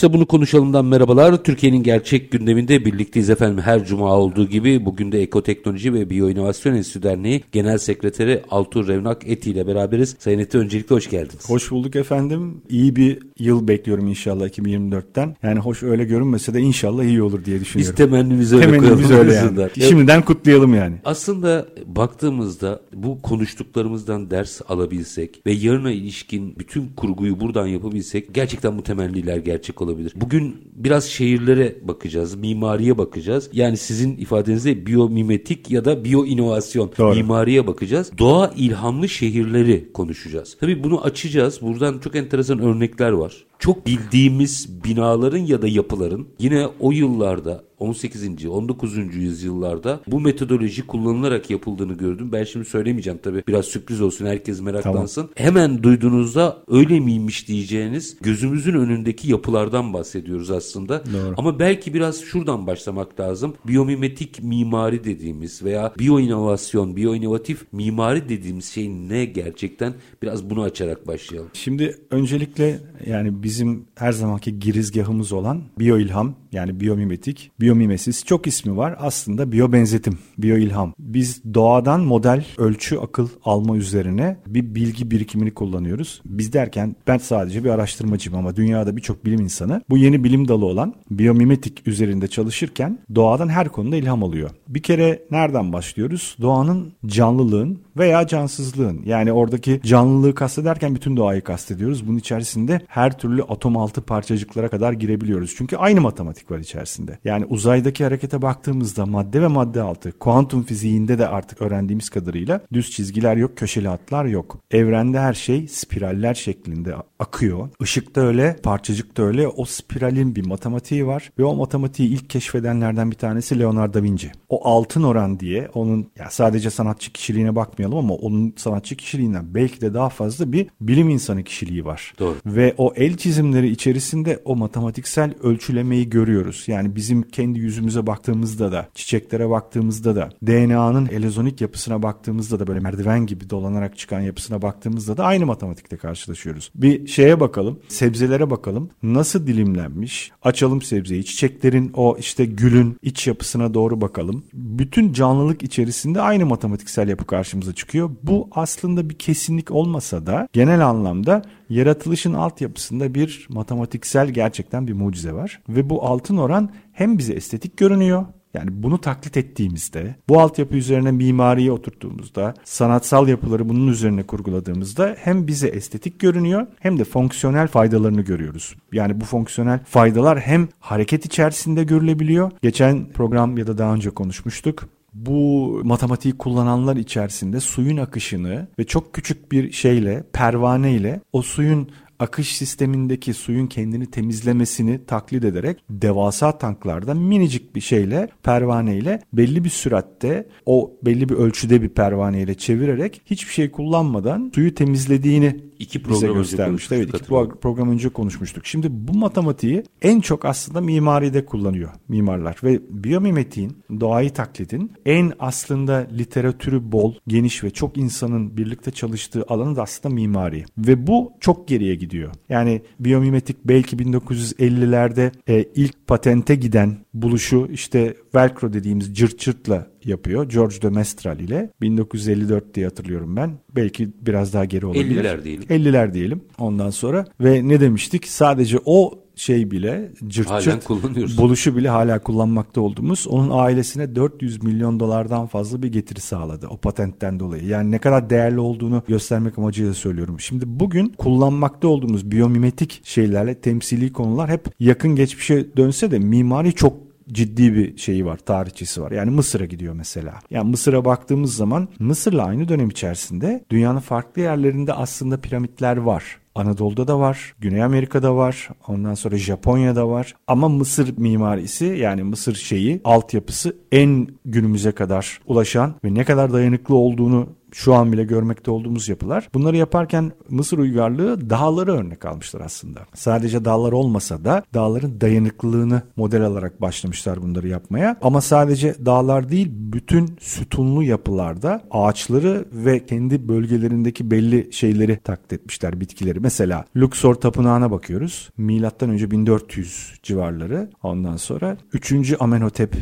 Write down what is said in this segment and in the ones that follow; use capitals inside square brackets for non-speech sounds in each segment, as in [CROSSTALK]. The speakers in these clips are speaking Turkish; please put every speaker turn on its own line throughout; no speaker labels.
İşte bunu konuşalımdan merhabalar. Türkiye'nin gerçek gündeminde birlikteyiz efendim. Her cuma olduğu gibi bugün de Ekoteknoloji ve Biyoinovasyon Enstitü Derneği Genel Sekreteri Altur Revnak Eti ile beraberiz. Sayın Eti öncelikle hoş geldiniz.
Hoş bulduk efendim. İyi bir yıl bekliyorum inşallah 2024'ten. Yani hoş öyle görünmese de inşallah iyi olur diye düşünüyorum.
Biz temennimizi öyle
Temennimiz öyle yani. Şimdiden kutlayalım yani.
Aslında baktığımızda bu konuştuklarımızdan ders alabilsek ve yarına ilişkin bütün kurguyu buradan yapabilsek gerçekten bu temenniler gerçek olabilir. Bugün biraz şehirlere bakacağız, mimariye bakacağız. Yani sizin ifadenizde biyomimetik ya da biyoinovasyon
Doğru.
mimariye bakacağız. Doğa ilhamlı şehirleri konuşacağız. Tabii bunu açacağız. Buradan çok enteresan örnekler var. Çok bildiğimiz binaların ya da yapıların yine o yıllarda 18. 19. yüzyıllarda bu metodoloji kullanılarak yapıldığını gördüm. Ben şimdi söylemeyeceğim tabii. Biraz sürpriz olsun herkes meraklansın. Hemen duyduğunuzda öyle miymiş diyeceğiniz gözümüzün önündeki yapılardan bahsediyoruz aslında.
Doğru.
Ama belki biraz şuradan başlamak lazım. Biyomimetik mimari dediğimiz veya biyoinovasyon, biyoinovatif mimari dediğimiz şey ne gerçekten? Biraz bunu açarak başlayalım.
Şimdi öncelikle yani bizim her zamanki girizgahımız olan biyoilham yani biyomimetik, biyomimesis çok ismi var. Aslında biyobenzetim, biyoilham. Biz doğadan model, ölçü, akıl alma üzerine bir bilgi birikimini kullanıyoruz. Biz derken ben sadece bir araştırmacıyım ama dünyada birçok bilim insanı bu yeni bilim dalı olan biyomimetik üzerinde çalışırken doğadan her konuda ilham alıyor. Bir kere nereden başlıyoruz? Doğanın canlılığın veya cansızlığın yani oradaki canlılığı kastederken bütün doğayı kastediyoruz. Bunun içerisinde her türlü atom altı parçacıklara kadar girebiliyoruz. Çünkü aynı matematik var içerisinde. Yani uzaydaki harekete baktığımızda madde ve madde altı kuantum fiziğinde de artık öğrendiğimiz kadarıyla düz çizgiler yok, köşeli hatlar yok. Evrende her şey spiraller şeklinde akıyor. Işık da öyle, parçacık da öyle. O spiralin bir matematiği var ve o matematiği ilk keşfedenlerden bir tanesi Leonardo da Vinci. O altın oran diye onun ya sadece sanatçı kişiliğine bakmayalım ama onun sanatçı kişiliğinden belki de daha fazla bir bilim insanı kişiliği var.
Doğru.
Ve o el çizimleri içerisinde o matematiksel ölçülemeyi görüyoruz. Yani bizim kendi yüzümüze baktığımızda da, çiçeklere baktığımızda da, DNA'nın elezonik yapısına baktığımızda da böyle merdiven gibi dolanarak çıkan yapısına baktığımızda da aynı matematikte karşılaşıyoruz. Bir şeye bakalım, sebzelere bakalım. Nasıl dilimlenmiş? Açalım sebzeyi. Çiçeklerin o işte gülün iç yapısına doğru bakalım. Bütün canlılık içerisinde aynı matematiksel yapı karşımıza çıkıyor. Bu aslında bir kesinlik olmasa da genel anlamda yaratılışın altyapısında bir matematiksel gerçekten bir mucize var. Ve bu altın oran hem bize estetik görünüyor yani bunu taklit ettiğimizde, bu altyapı üzerine mimariyi oturttuğumuzda, sanatsal yapıları bunun üzerine kurguladığımızda hem bize estetik görünüyor hem de fonksiyonel faydalarını görüyoruz. Yani bu fonksiyonel faydalar hem hareket içerisinde görülebiliyor. Geçen program ya da daha önce konuşmuştuk bu matematiği kullananlar içerisinde suyun akışını ve çok küçük bir şeyle, pervane ile o suyun akış sistemindeki suyun kendini temizlemesini taklit ederek devasa tanklarda minicik bir şeyle pervaneyle belli bir süratte o belli bir ölçüde bir pervaneyle çevirerek hiçbir şey kullanmadan suyu temizlediğini
İki
bize
program önce
göstermişti. Evet iki program önce konuşmuştuk. Şimdi bu matematiği en çok aslında mimaride kullanıyor mimarlar ve biyomimetiğin, doğayı taklidin en aslında literatürü bol, geniş ve çok insanın birlikte çalıştığı alanı da aslında mimari. Ve bu çok geriye gidiyor. Yani biyomimetik belki 1950'lerde e, ilk patente giden buluşu işte Velcro dediğimiz cırt cırtla yapıyor. George de Mestral ile 1954 diye hatırlıyorum ben. Belki biraz daha geri olabilir.
50'ler diyelim.
50'ler diyelim ondan sonra ve ne demiştik sadece o şey bile cırt
kullanıyoruz.
buluşu bile hala kullanmakta olduğumuz onun ailesine 400 milyon dolardan fazla bir getiri sağladı o patentten dolayı. Yani ne kadar değerli olduğunu göstermek amacıyla söylüyorum. Şimdi bugün kullanmakta olduğumuz biyomimetik şeylerle temsili konular hep yakın geçmişe dönse de mimari çok ciddi bir şeyi var, tarihçesi var. Yani Mısır'a gidiyor mesela. Yani Mısır'a baktığımız zaman Mısır'la aynı dönem içerisinde dünyanın farklı yerlerinde aslında piramitler var. Anadolu'da da var, Güney Amerika'da var, ondan sonra Japonya'da var. Ama Mısır mimarisi yani Mısır şeyi, altyapısı en günümüze kadar ulaşan ve ne kadar dayanıklı olduğunu şu an bile görmekte olduğumuz yapılar. Bunları yaparken Mısır uygarlığı dağları örnek almışlar aslında. Sadece dağlar olmasa da dağların dayanıklılığını model alarak başlamışlar bunları yapmaya. Ama sadece dağlar değil bütün sütunlu yapılarda ağaçları ve kendi bölgelerindeki belli şeyleri taklit etmişler bitkileri. Mesela Luxor Tapınağı'na bakıyoruz. Milattan önce 1400 civarları. Ondan sonra 3. Amenhotep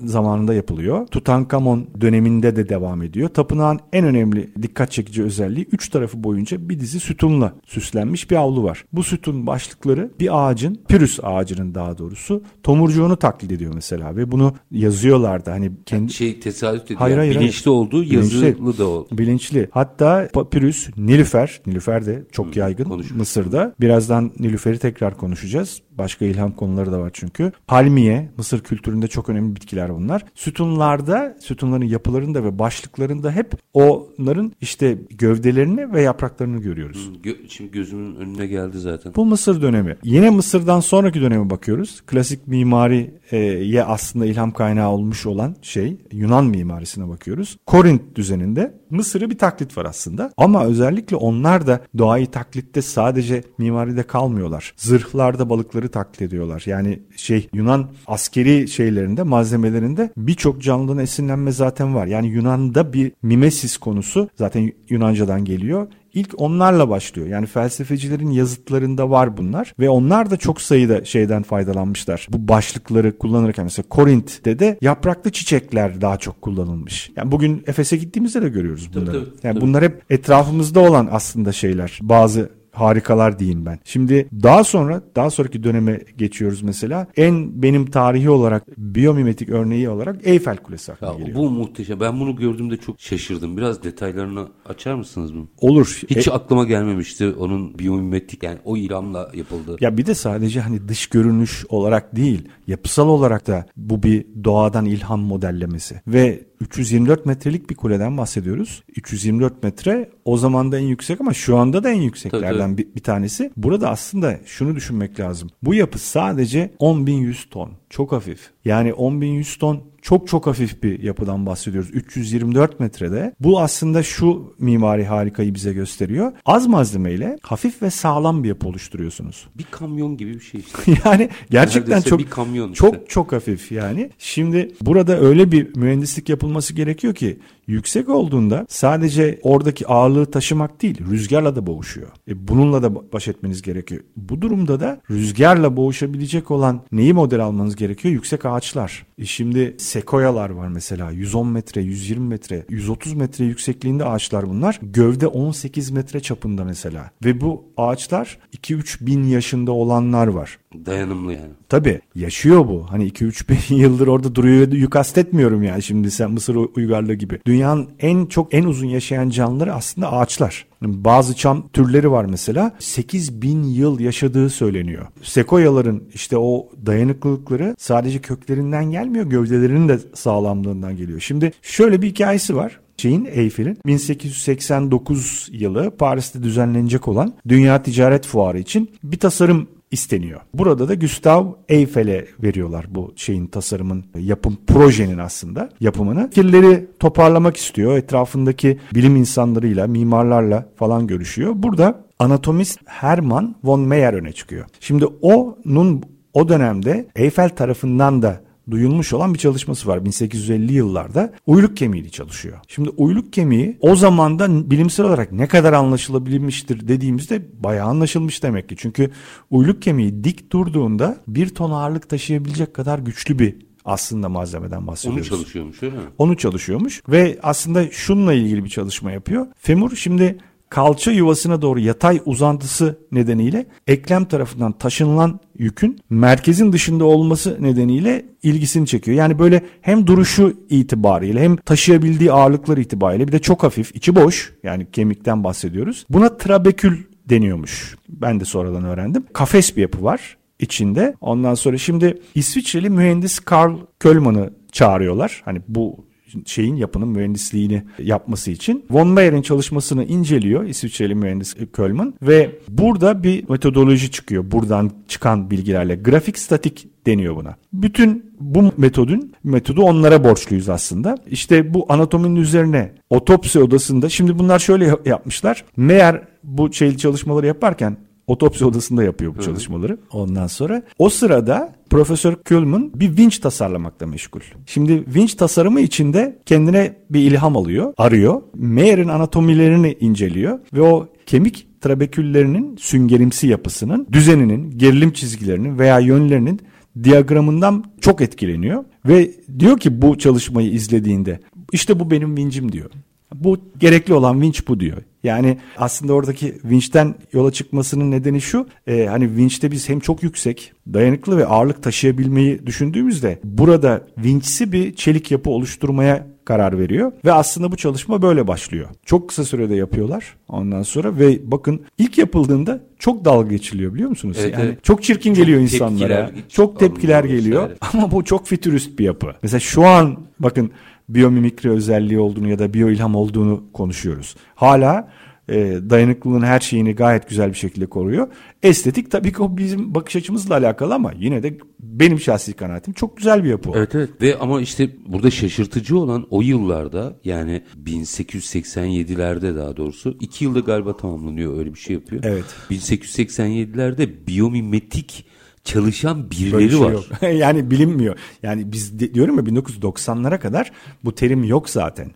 zamanında yapılıyor. Tutankamon döneminde de devam ediyor. Tapınağın en önemli dikkat çekici özelliği üç tarafı boyunca bir dizi sütunla süslenmiş bir avlu var. Bu sütun başlıkları bir ağacın, pürüs ağacının daha doğrusu tomurcuğunu taklit ediyor mesela ve bunu yazıyorlardı. Hani
kendi şey tesadüf ediyor. Hayır, hayır, bilinçli hayır. olduğu yazılı bilinçli, da oldu.
Bilinçli. Hatta papirüs, nilüfer, nilüfer de çok hmm, yaygın konuşuruz. Mısır'da. Birazdan nilüferi tekrar konuşacağız. Başka ilham konuları da var çünkü. Palmiye, Mısır kültüründe çok önemli bitkiler bunlar. Sütunlarda, sütunların yapılarında ve başlıklarında hep onların işte gövdelerini ve yapraklarını görüyoruz.
Gö- şimdi gözümün önüne geldi zaten.
Bu Mısır dönemi. Yine Mısır'dan sonraki döneme bakıyoruz. Klasik mimariye aslında ilham kaynağı olmuş olan şey Yunan mimarisine bakıyoruz. Korint düzeninde Mısır'ı bir taklit var aslında. Ama özellikle onlar da doğayı taklitte sadece mimaride kalmıyorlar. Zırhlarda balıkları taklit ediyorlar. Yani şey Yunan askeri şeylerinde malzemelerinde birçok canlıdan esinlenme zaten var. Yani Yunan'da bir mimesis konusu zaten Yunancadan geliyor. İlk onlarla başlıyor. Yani felsefecilerin yazıtlarında var bunlar ve onlar da çok sayıda şeyden faydalanmışlar. Bu başlıkları kullanırken mesela Korint'te de yapraklı çiçekler daha çok kullanılmış. Yani bugün Efes'e gittiğimizde de görüyoruz bunları. Tabii, tabii, yani tabii. bunlar hep etrafımızda olan aslında şeyler. Bazı harikalar diyeyim ben. Şimdi daha sonra daha sonraki döneme geçiyoruz mesela. En benim tarihi olarak biyomimetik örneği olarak Eyfel Kulesi aklıma ya, geliyor.
Bu muhteşem. Ben bunu gördüğümde çok şaşırdım. Biraz detaylarını açar mısınız mı?
Olur.
Hiç e, aklıma gelmemişti onun biyomimetik yani o ilhamla yapıldı.
Ya bir de sadece hani dış görünüş olarak değil yapısal olarak da bu bir doğadan ilham modellemesi. Ve 324 metrelik bir kuleden bahsediyoruz. 324 metre o zaman da en yüksek ama şu anda da en yükseklerden bir, bir tanesi. Burada aslında şunu düşünmek lazım. Bu yapı sadece 10.100 ton. Çok hafif. Yani 10.100 ton çok çok hafif bir yapıdan bahsediyoruz. 324 metrede. Bu aslında şu mimari harikayı bize gösteriyor. Az malzemeyle hafif ve sağlam bir yapı oluşturuyorsunuz.
Bir kamyon gibi bir şey işte. [LAUGHS]
yani gerçekten Neredeyse çok bir kamyon işte. çok çok hafif yani. Şimdi burada öyle bir mühendislik yapılması gerekiyor ki yüksek olduğunda sadece oradaki ağırlığı taşımak değil rüzgarla da boğuşuyor. E bununla da baş etmeniz gerekiyor. Bu durumda da rüzgarla boğuşabilecek olan neyi model almanız gerekiyor? Yüksek ağaçlar. E şimdi sekoyalar var mesela 110 metre, 120 metre, 130 metre yüksekliğinde ağaçlar bunlar. Gövde 18 metre çapında mesela. Ve bu ağaçlar 2-3 bin yaşında olanlar var.
Dayanımlı yani.
Tabii yaşıyor bu. Hani 2-3 bin [LAUGHS] yıldır orada duruyor diye kastetmiyorum yani şimdi sen Mısır uygarlığı gibi. Dünyanın en çok en uzun yaşayan canlıları aslında ağaçlar. Bazı çam türleri var mesela 8 bin yıl yaşadığı söyleniyor. Sekoyaların işte o dayanıklılıkları sadece köklerinden gelmiyor gövdelerinin de sağlamlığından geliyor. Şimdi şöyle bir hikayesi var şeyin Eyfel'in 1889 yılı Paris'te düzenlenecek olan Dünya Ticaret Fuarı için bir tasarım isteniyor. Burada da Gustav Eiffel'e veriyorlar bu şeyin tasarımın yapım projenin aslında yapımını. Fikirleri toparlamak istiyor. Etrafındaki bilim insanlarıyla, mimarlarla falan görüşüyor. Burada anatomist Hermann von Meyer öne çıkıyor. Şimdi onun o dönemde Eiffel tarafından da duyulmuş olan bir çalışması var 1850 yıllarda. Uyluk kemiğiyle çalışıyor. Şimdi uyluk kemiği o zamanda bilimsel olarak ne kadar anlaşılabilmiştir dediğimizde bayağı anlaşılmış demek ki. Çünkü uyluk kemiği dik durduğunda bir ton ağırlık taşıyabilecek kadar güçlü bir aslında malzemeden bahsediyoruz.
Onu çalışıyormuş öyle mi?
Onu çalışıyormuş ve aslında şununla ilgili bir çalışma yapıyor. Femur şimdi kalça yuvasına doğru yatay uzantısı nedeniyle eklem tarafından taşınılan yükün merkezin dışında olması nedeniyle ilgisini çekiyor. Yani böyle hem duruşu itibariyle hem taşıyabildiği ağırlıklar itibariyle bir de çok hafif, içi boş yani kemikten bahsediyoruz. Buna trabekül deniyormuş. Ben de sonradan öğrendim. Kafes bir yapı var içinde. Ondan sonra şimdi İsviçreli mühendis Karl Kölman'ı çağırıyorlar. Hani bu şeyin yapının mühendisliğini yapması için. Von Meyer'in çalışmasını inceliyor İsviçreli mühendis Kölman ve burada bir metodoloji çıkıyor. Buradan çıkan bilgilerle grafik statik deniyor buna. Bütün bu metodun metodu onlara borçluyuz aslında. İşte bu anatominin üzerine otopsi odasında şimdi bunlar şöyle yapmışlar. Meğer bu şey çalışmaları yaparken otopsi odasında yapıyor bu çalışmaları. Ondan sonra o sırada Profesör Kuhlman bir vinç tasarlamakla meşgul. Şimdi vinç tasarımı içinde kendine bir ilham alıyor, arıyor. Mayer'in anatomilerini inceliyor ve o kemik trabeküllerinin süngerimsi yapısının, düzeninin, gerilim çizgilerinin veya yönlerinin diyagramından çok etkileniyor ve diyor ki bu çalışmayı izlediğinde işte bu benim vincim diyor. Bu gerekli olan vinç bu diyor. Yani aslında oradaki vinçten yola çıkmasının nedeni şu. E, hani vinçte biz hem çok yüksek, dayanıklı ve ağırlık taşıyabilmeyi düşündüğümüzde burada vinçsi bir çelik yapı oluşturmaya karar veriyor ve aslında bu çalışma böyle başlıyor. Çok kısa sürede yapıyorlar ondan sonra ve bakın ilk yapıldığında çok dalga geçiliyor biliyor musunuz?
Evet,
yani
evet.
çok çirkin
Çok
geliyor
tepkiler,
insanlara.
hiç
Çok tepkiler geliyor
vesaire.
ama bu çok fütürist bir yapı. Mesela şu an bakın biyomimikri özelliği olduğunu ya da biyoilham olduğunu konuşuyoruz. Hala e, dayanıklılığın her şeyini gayet güzel bir şekilde koruyor. Estetik tabii ki o bizim bakış açımızla alakalı ama yine de benim şahsi kanaatim çok güzel bir yapı.
Evet evet ve ama işte burada şaşırtıcı olan o yıllarda yani 1887'lerde daha doğrusu iki yılda galiba tamamlanıyor öyle bir şey yapıyor.
Evet.
1887'lerde biyomimetik çalışan birileri
bir şey
var.
yok. [LAUGHS] yani bilinmiyor. Yani biz de, diyorum ya 1990'lara kadar bu terim yok zaten.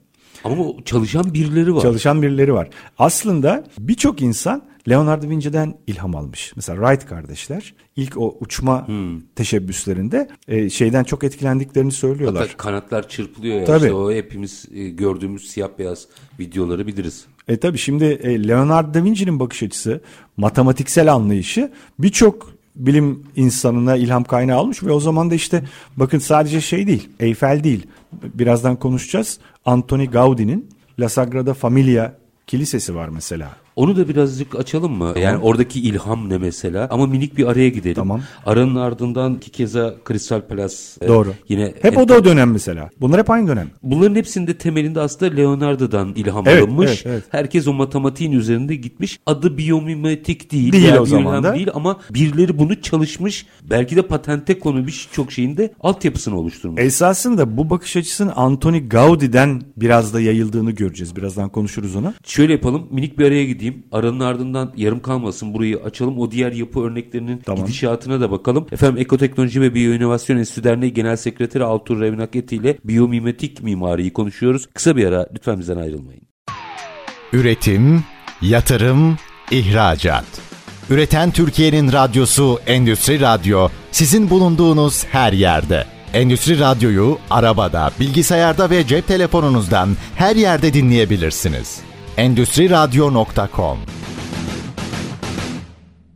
Ama çalışan birileri var.
Çalışan birileri var. Aslında birçok insan Leonardo da Vinci'den ilham almış. Mesela Wright kardeşler ilk o uçma
Hmm.
teşebbüslerinde e, şeyden çok etkilendiklerini söylüyorlar.
Hatta kanatlar çırpılıyor ya
Tabii.
işte o hepimiz e, gördüğümüz siyah beyaz videoları biliriz.
E tabi şimdi e, Leonardo da Vinci'nin bakış açısı, matematiksel anlayışı birçok bilim insanına ilham kaynağı almış ve o zaman da işte bakın sadece şey değil, Eyfel değil. Birazdan konuşacağız. Antoni Gaudi'nin La Sagrada Familia kilisesi var mesela.
Onu da birazcık açalım mı? Yani oradaki ilham ne mesela? Ama minik bir araya gidelim.
Tamam.
Aranın ardından ki keza Crystal Palace. e,
Doğru.
Yine
Hep o da o dönem mesela. Bunlar hep aynı dönem.
Bunların hepsinde temelinde aslında Leonardo'dan ilham
Evet,
alınmış.
evet, evet.
Herkes o matematiğin üzerinde gitmiş. Adı biyomimetik değil.
Değil
veya
o zaman da.
Değil ama birileri bunu çalışmış. Belki de patente konulmuş çok şeyin de altyapısını oluşturmuş.
Esasında bu bakış açısının Antoni Gaudi'den biraz da yayıldığını göreceğiz. Birazdan konuşuruz onu.
Şöyle yapalım minik bir araya gideyim. Aranın ardından yarım kalmasın burayı açalım. O diğer yapı örneklerinin
Tamam.
gidişatına da bakalım. Efendim Ekoteknoloji ve Biyoinovasyon Enstitüsü Derneği Genel Sekreteri Altur Revnaketi ile biyomimetik mimariyi konuşuyoruz. Kısa bir ara lütfen bizden ayrılmayın.
Üretim, yatırım, ihracat. Üreten Türkiye'nin radyosu Endüstri Radyo sizin bulunduğunuz her yerde. Endüstri Radyo'yu arabada, bilgisayarda ve cep telefonunuzdan her yerde dinleyebilirsiniz. Endüstri Radyo.com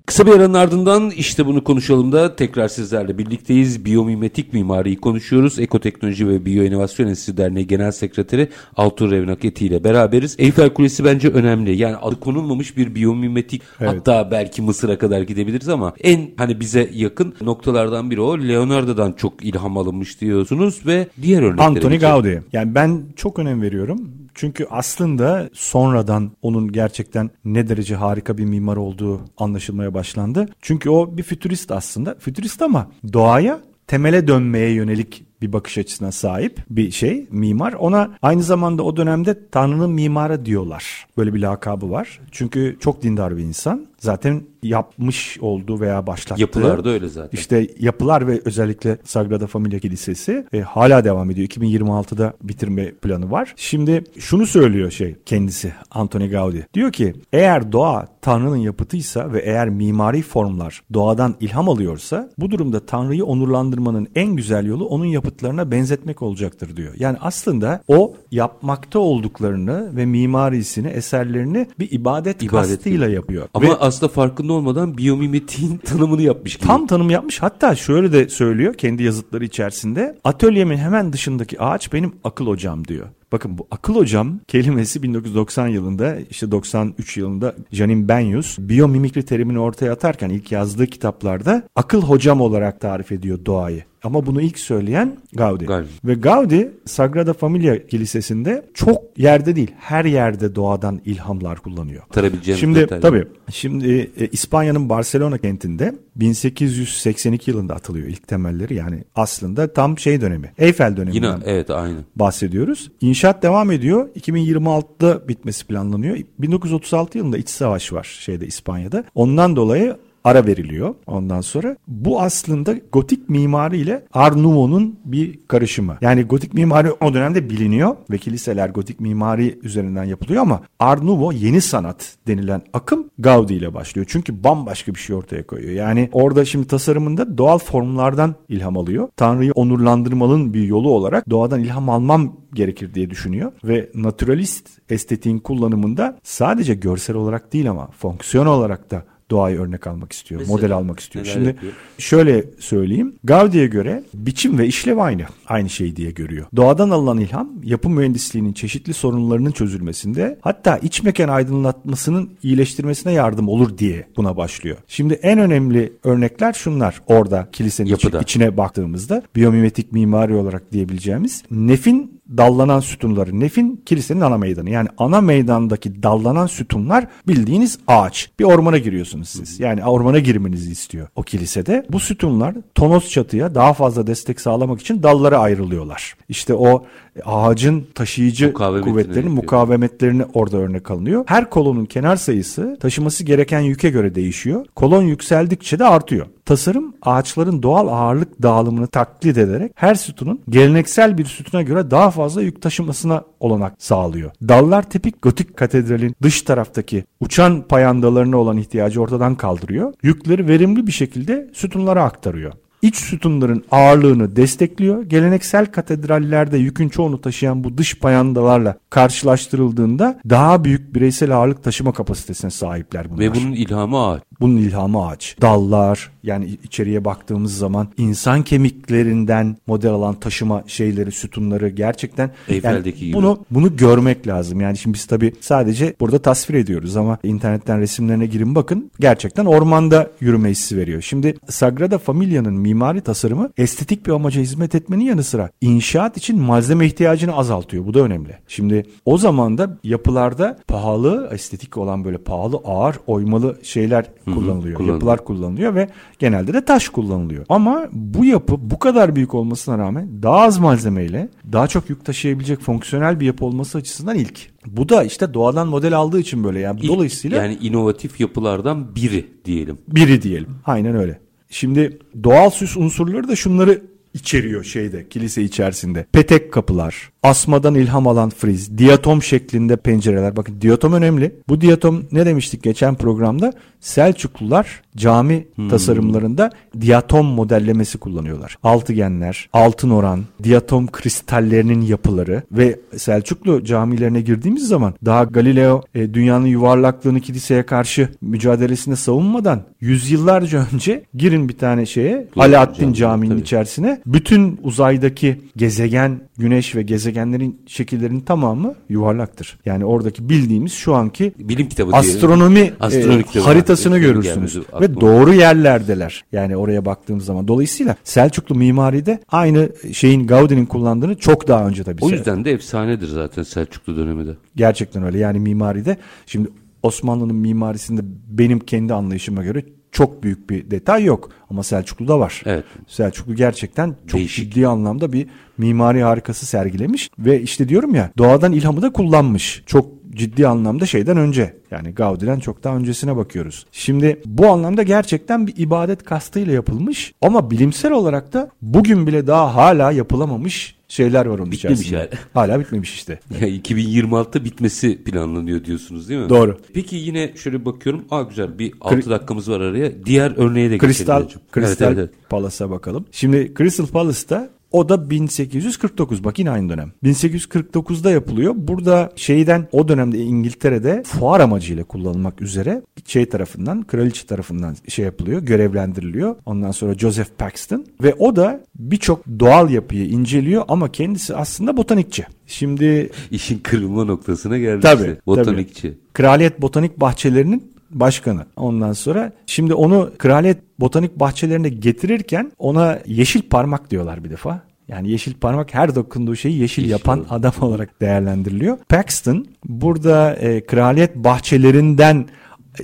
Kısa bir aranın ardından işte bunu konuşalım da tekrar sizlerle birlikteyiz. Biyomimetik mimariyi konuşuyoruz. Ekoteknoloji ve Biyoinovasyon Enstitüsü Derneği Genel Sekreteri Altur Revnaketi ile beraberiz. Eyfel Kulesi bence önemli. Yani adı konulmamış bir biyomimetik
Evet.
hatta belki Mısır'a kadar gidebiliriz ama en hani bize yakın noktalardan biri o. Leonardo'dan çok ilham alınmış diyorsunuz ve diğer örneklere
Antoni
geçelim.
Gaudi. Yani ben çok önem veriyorum. Çünkü aslında sonradan onun gerçekten ne derece harika bir mimar olduğu anlaşılmaya başlandı. Çünkü o bir fütürist aslında. Fütürist ama doğaya temele dönmeye yönelik bir bakış açısına sahip bir şey mimar. Ona aynı zamanda o dönemde Tanrı'nın mimarı diyorlar. Böyle bir lakabı var. Çünkü çok dindar bir insan. Zaten yapmış olduğu veya başlattığı
Yapılarda öyle zaten.
işte yapılar ve özellikle Sagrada Familia Kilisesi e, hala devam ediyor. 2026'da bitirme planı var. Şimdi şunu söylüyor şey kendisi Antoni Gaudi. Diyor ki eğer doğa Tanrı'nın yapıtıysa ve eğer mimari formlar doğadan ilham alıyorsa bu durumda Tanrı'yı onurlandırmanın en güzel yolu onun yapıtlarına benzetmek olacaktır diyor. Yani aslında o yapmakta olduklarını ve mimarisini, eserlerini bir ibadet,
İbadet
kastıyla yapıyor.
Ama
Ve-
aslında farkında olmadan biyomimetiğin [LAUGHS] tanımını yapmış gibi.
Tam tanım yapmış. Hatta şöyle de söylüyor kendi yazıtları içerisinde. Atölyemin hemen dışındaki ağaç benim akıl hocam diyor. Bakın bu akıl hocam kelimesi 1990 yılında işte 93 yılında Janine Benyus biyomimikri terimini ortaya atarken ilk yazdığı kitaplarda akıl hocam olarak tarif ediyor doğayı. Ama bunu ilk söyleyen Gaudi.
Gaudi.
Ve Gaudi Sagrada Familia Kilisesi'nde çok yerde değil her yerde doğadan ilhamlar kullanıyor.
Tarabileceğimiz
Şimdi
detaylar.
tabii şimdi e, İspanya'nın Barcelona kentinde 1882 yılında atılıyor ilk temelleri yani aslında tam şey dönemi Eyfel
Yine
döneminden
evet aynı.
bahsediyoruz. İnşaat devam ediyor. 2026'da bitmesi planlanıyor. 1936 yılında iç savaş var şeyde İspanya'da. Ondan dolayı ara veriliyor ondan sonra. Bu aslında gotik mimari ile Art Nouveau'nun bir karışımı. Yani gotik mimari o dönemde biliniyor ve kiliseler gotik mimari üzerinden yapılıyor ama Art Nouveau yeni sanat denilen akım Gaudi ile başlıyor. Çünkü bambaşka bir şey ortaya koyuyor. Yani orada şimdi tasarımında doğal formlardan ilham alıyor. Tanrı'yı onurlandırmanın bir yolu olarak doğadan ilham almam gerekir diye düşünüyor ve naturalist estetiğin kullanımında sadece görsel olarak değil ama fonksiyon olarak da doğayı örnek almak istiyor,
Mesela
model almak istiyor. Şimdi
yapıyor?
şöyle söyleyeyim. Gaudi'ye göre biçim ve işlev aynı. Aynı şey diye görüyor. Doğadan alınan ilham yapı mühendisliğinin çeşitli sorunlarının çözülmesinde hatta iç mekan aydınlatmasının iyileştirmesine yardım olur diye buna başlıyor. Şimdi en önemli örnekler şunlar. Orada kilisenin
Yapıda.
içine baktığımızda biyomimetik mimari olarak diyebileceğimiz nefin dallanan sütunları. Nefin kilisenin ana meydanı. Yani ana meydandaki dallanan sütunlar bildiğiniz ağaç. Bir ormana giriyorsunuz siz. Yani ormana girmenizi istiyor o kilisede. Bu sütunlar tonos çatıya daha fazla destek sağlamak için dallara ayrılıyorlar. İşte o ağacın taşıyıcı
Mukavemetini
kuvvetlerini,
yapıyor.
mukavemetlerini orada örnek alınıyor. Her kolonun kenar sayısı taşıması gereken yüke göre değişiyor. Kolon yükseldikçe de artıyor. Tasarım ağaçların doğal ağırlık dağılımını taklit ederek her sütunun geleneksel bir sütuna göre daha fazla yük taşımasına olanak sağlıyor. Dallar tipik gotik katedralin dış taraftaki uçan payandalarına olan ihtiyacı ortadan kaldırıyor. Yükleri verimli bir şekilde sütunlara aktarıyor. İç sütunların ağırlığını destekliyor. Geleneksel katedrallerde yükün çoğunu taşıyan bu dış payandalarla karşılaştırıldığında daha büyük bireysel ağırlık taşıma kapasitesine sahipler bunlar.
Ve bunun ilhamı ağaç.
Bunun ilhamı ağaç. Dallar yani içeriye baktığımız zaman insan kemiklerinden model alan taşıma şeyleri, sütunları gerçekten
Eyfel'deki gibi.
bunu bunu görmek lazım. Yani şimdi biz tabii sadece burada tasvir ediyoruz ama internetten resimlerine girin bakın. Gerçekten ormanda yürüme hissi veriyor. Şimdi Sagrada Familia'nın mimari tasarımı estetik bir amaca hizmet etmenin yanı sıra inşaat için malzeme ihtiyacını azaltıyor. Bu da önemli. Şimdi o zaman da yapılarda pahalı, estetik olan böyle pahalı, ağır, oymalı şeyler kullanılıyor.
kullanılıyor.
Yapılar kullanılıyor ve genelde de taş kullanılıyor. Ama bu yapı bu kadar büyük olmasına rağmen daha az malzemeyle daha çok yük taşıyabilecek fonksiyonel bir yapı olması açısından ilk. Bu da işte doğadan model aldığı için böyle yani
İlk-
dolayısıyla
yani inovatif yapılardan biri diyelim.
biri diyelim. Aynen öyle. Şimdi doğal süs unsurları da şunları içeriyor şeyde kilise içerisinde. Petek kapılar, asmadan ilham alan friz, diatom şeklinde pencereler. Bakın diatom önemli. Bu diatom ne demiştik geçen programda? Selçuklular cami tasarımlarında diatom modellemesi kullanıyorlar. Altıgenler, altın oran, diatom kristallerinin yapıları ve Selçuklu camilerine girdiğimiz zaman daha Galileo e, dünyanın yuvarlaklığını kiliseye karşı mücadelesinde savunmadan yüzyıllarca önce girin bir tane şeye Alaaddin
Cami,
Camii'nin içerisine bütün uzaydaki gezegen, güneş ve gezegenlerin şekillerinin tamamı yuvarlaktır. Yani oradaki bildiğimiz şu anki
Bilim kitabı
astronomi,
Astronomi
e,
kitabı.
haritasını
Benim
görürsünüz.
gelmedi
Ve doğru yerlerdeler. Yani oraya baktığımız zaman. Dolayısıyla Selçuklu mimaride aynı şeyin Gaudi'nin kullandığını çok daha önce tabii.
O yüzden de efsanedir zaten Selçuklu dönemi de.
Gerçekten öyle. Yani mimaride şimdi Osmanlı'nın mimarisinde benim kendi anlayışıma göre çok büyük bir detay yok. Ama Selçuklu'da var.
Evet.
Selçuklu gerçekten çok
Değişik.
ciddi anlamda bir mimari harikası sergilemiş. Ve işte diyorum ya doğadan ilhamı da kullanmış. Çok ciddi anlamda şeyden önce yani Gaudi'den çok daha öncesine bakıyoruz. Şimdi bu anlamda gerçekten bir ibadet kastıyla yapılmış ama bilimsel olarak da bugün bile daha hala yapılamamış şeyler var onun
Bitmemiş
içerisinde.
hala. [LAUGHS]
Hala bitmemiş işte.
Ya 2026'da bitmesi planlanıyor diyorsunuz değil mi?
Doğru.
Peki yine şöyle bakıyorum. Aa güzel bir 6
Kri-
dakikamız var araya. Diğer örneğe de geçelim.
Kristal,
hocam.
Kristal
Evet, evet, evet.
Palace'a bakalım. Şimdi Crystal Palace'ta o da 1849 bak yine aynı dönem. 1849'da yapılıyor. Burada şeyden o dönemde İngiltere'de fuar amacıyla kullanılmak üzere şey tarafından kraliçe tarafından şey yapılıyor görevlendiriliyor. Ondan sonra Joseph Paxton ve o da birçok doğal yapıyı inceliyor ama kendisi aslında botanikçi. Şimdi
İşin kırılma noktasına geldi
Tabii.
Botanikçi.
Kraliyet Botanik Bahçelerinin başkanı. Ondan sonra şimdi onu kraliyet botanik bahçelerine getirirken ona yeşil parmak diyorlar bir defa. Yani yeşil parmak her dokunduğu şeyi yeşil,
Yeşil
yapan
olur.
adam olarak değerlendiriliyor. Paxton burada e, kraliyet bahçelerinden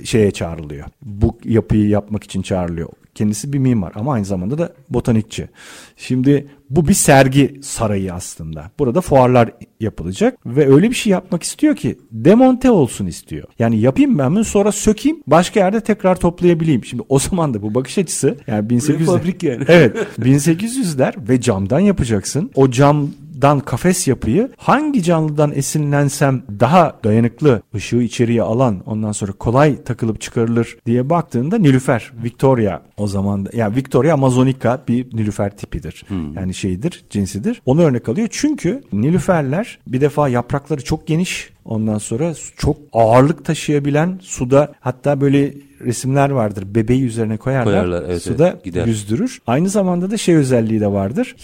şeye çağrılıyor. Bu yapıyı yapmak için çağrılıyor. Kendisi bir mimar ama aynı zamanda da botanikçi. Şimdi bu bir sergi sarayı aslında. Burada fuarlar yapılacak ve öyle bir şey yapmak istiyor ki demonte olsun istiyor. Yani yapayım ben bunu sonra sökeyim başka yerde tekrar toplayabileyim. Şimdi o zaman da bu bakış açısı yani 1800
fabrik yani.
Evet 1800'ler ve camdan yapacaksın. O camdan kafes yapıyı hangi canlıdan esinlensem daha dayanıklı, ışığı içeriye alan, ondan sonra kolay takılıp çıkarılır diye baktığında Nilüfer, Victoria o zaman da yani Victoria Amazonica bir Nilüfer tipidir. Yani şeyidir, cinsidir. Onu örnek alıyor. Çünkü Nilüferler bir defa yaprakları çok geniş. Ondan sonra çok ağırlık taşıyabilen suda hatta böyle resimler vardır. Bebeği üzerine koyarlar.
Koyarlar, evet,
suda
evet, gider.
yüzdürür. Aynı zamanda da şey özelliği de vardır.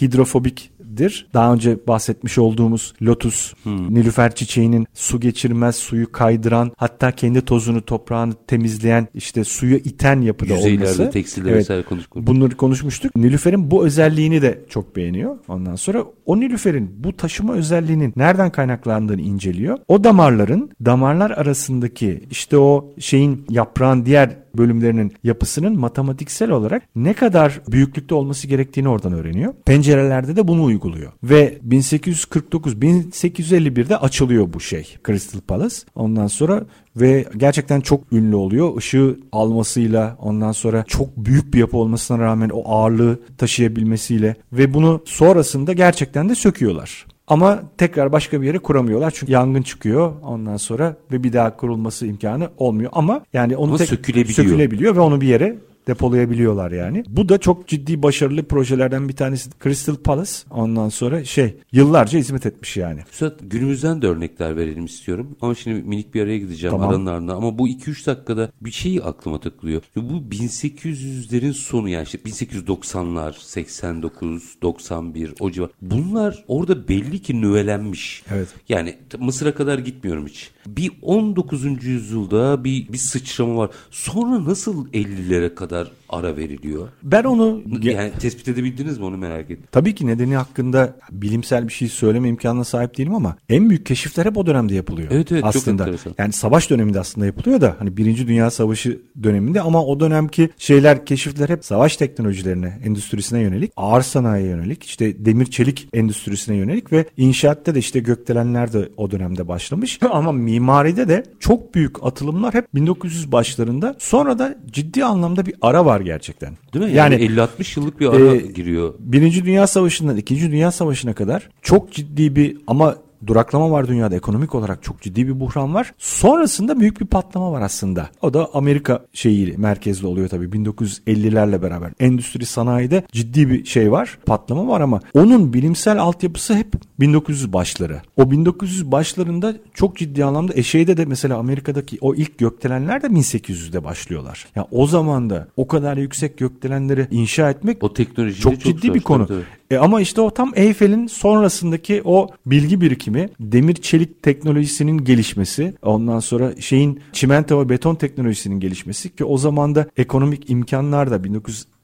Hidrofobiktir. Daha önce bahsetmiş olduğumuz lotus,
Hmm.
nilüfer çiçeğinin su geçirmez, suyu kaydıran, hatta kendi tozunu, toprağını temizleyen, işte suyu iten yapıda
Yüzeylerde,
olması.
tekstilde vesaire konuştuk.
Bunları konuşmuştuk. Nilüfer'in bu özelliğini de çok beğeniyor. Ondan sonra o Nilüfer'in bu taşıma özelliğinin nereden kaynaklandığını inceliyor. O damarların damarlar arasındaki işte o şeyin yaprağın diğer bölümlerinin yapısının matematiksel olarak ne kadar büyüklükte olması gerektiğini oradan öğreniyor. Pencerelerde de bunu uyguluyor. Ve 1849 1851'de açılıyor bu şey Crystal Palace. Ondan sonra ve gerçekten çok ünlü oluyor. Işığı almasıyla ondan sonra çok büyük bir yapı olmasına rağmen o ağırlığı taşıyabilmesiyle ve bunu sonrasında gerçekten de söküyorlar. Ama tekrar başka bir yere kuramıyorlar çünkü yangın çıkıyor ondan sonra ve bir daha kurulması imkanı olmuyor. Ama yani onu
Ama
tek
sökülebiliyor.
sökülebiliyor ve onu bir yere depolayabiliyorlar yani. Bu da çok ciddi başarılı projelerden bir tanesi. Crystal Palace ondan sonra şey yıllarca hizmet etmiş yani.
Üstad günümüzden de örnekler verelim istiyorum. Ama şimdi minik bir araya gideceğim
Tamam.
aranın ardından. Ama bu 2-3 dakikada bir şey aklıma takılıyor. Bu 1800'lerin sonu yani işte 1890'lar, 89, 91 o civar. Bunlar orada belli ki nüvelenmiş.
Evet.
Yani Mısır'a kadar gitmiyorum hiç. Bir 19. yüzyılda bir, bir sıçrama var. Sonra nasıl 50'lere kadar kadar ara veriliyor?
Ben onu
Yani tespit edebildiniz mi onu merak ettim.
Tabii ki nedeni hakkında bilimsel bir şey söyleme imkanına sahip değilim ama en büyük keşifler hep o dönemde yapılıyor.
Evet, evet, çok
aslında.
enteresan.
Yani savaş döneminde aslında yapılıyor da hani Birinci Dünya Savaşı döneminde ama o dönemki şeyler keşifler hep savaş teknolojilerine, endüstrisine yönelik, ağır sanayiye yönelik, işte demir çelik endüstrisine yönelik ve inşaatta da işte gökdelenler de o dönemde başlamış. [LAUGHS] Ama mimaride de çok büyük atılımlar hep 1900 başlarında. Sonra da ciddi anlamda bir ara var gerçekten.
Değil mi? Yani, 50-60 yıllık bir ara
e,
giriyor.
Birinci Dünya Savaşı'ndan İkinci Dünya Savaşı'na kadar çok ciddi bir ama duraklama var dünyada ekonomik olarak çok ciddi bir buhran var. Sonrasında büyük bir patlama var aslında. O da Amerika şeyi merkezli oluyor tabii 1950'lerle beraber. Endüstri sanayide ciddi bir şey var, patlama var ama onun bilimsel altyapısı hep 1900 başları. O 1900 başlarında çok ciddi anlamda e şeyde de mesela Amerika'daki o ilk gökdelenler de 1800'de başlıyorlar. Ya o zaman da o kadar yüksek gökdelenleri inşa etmek
O teknoloji
çok, ciddi
zor,
bir konu.
tabii.
E ama işte o tam Eyfel'in sonrasındaki o bilgi birikimi, demir çelik teknolojisinin gelişmesi, ondan sonra şeyin çimento ve beton teknolojisinin gelişmesi ki o zaman da ekonomik imkanlar da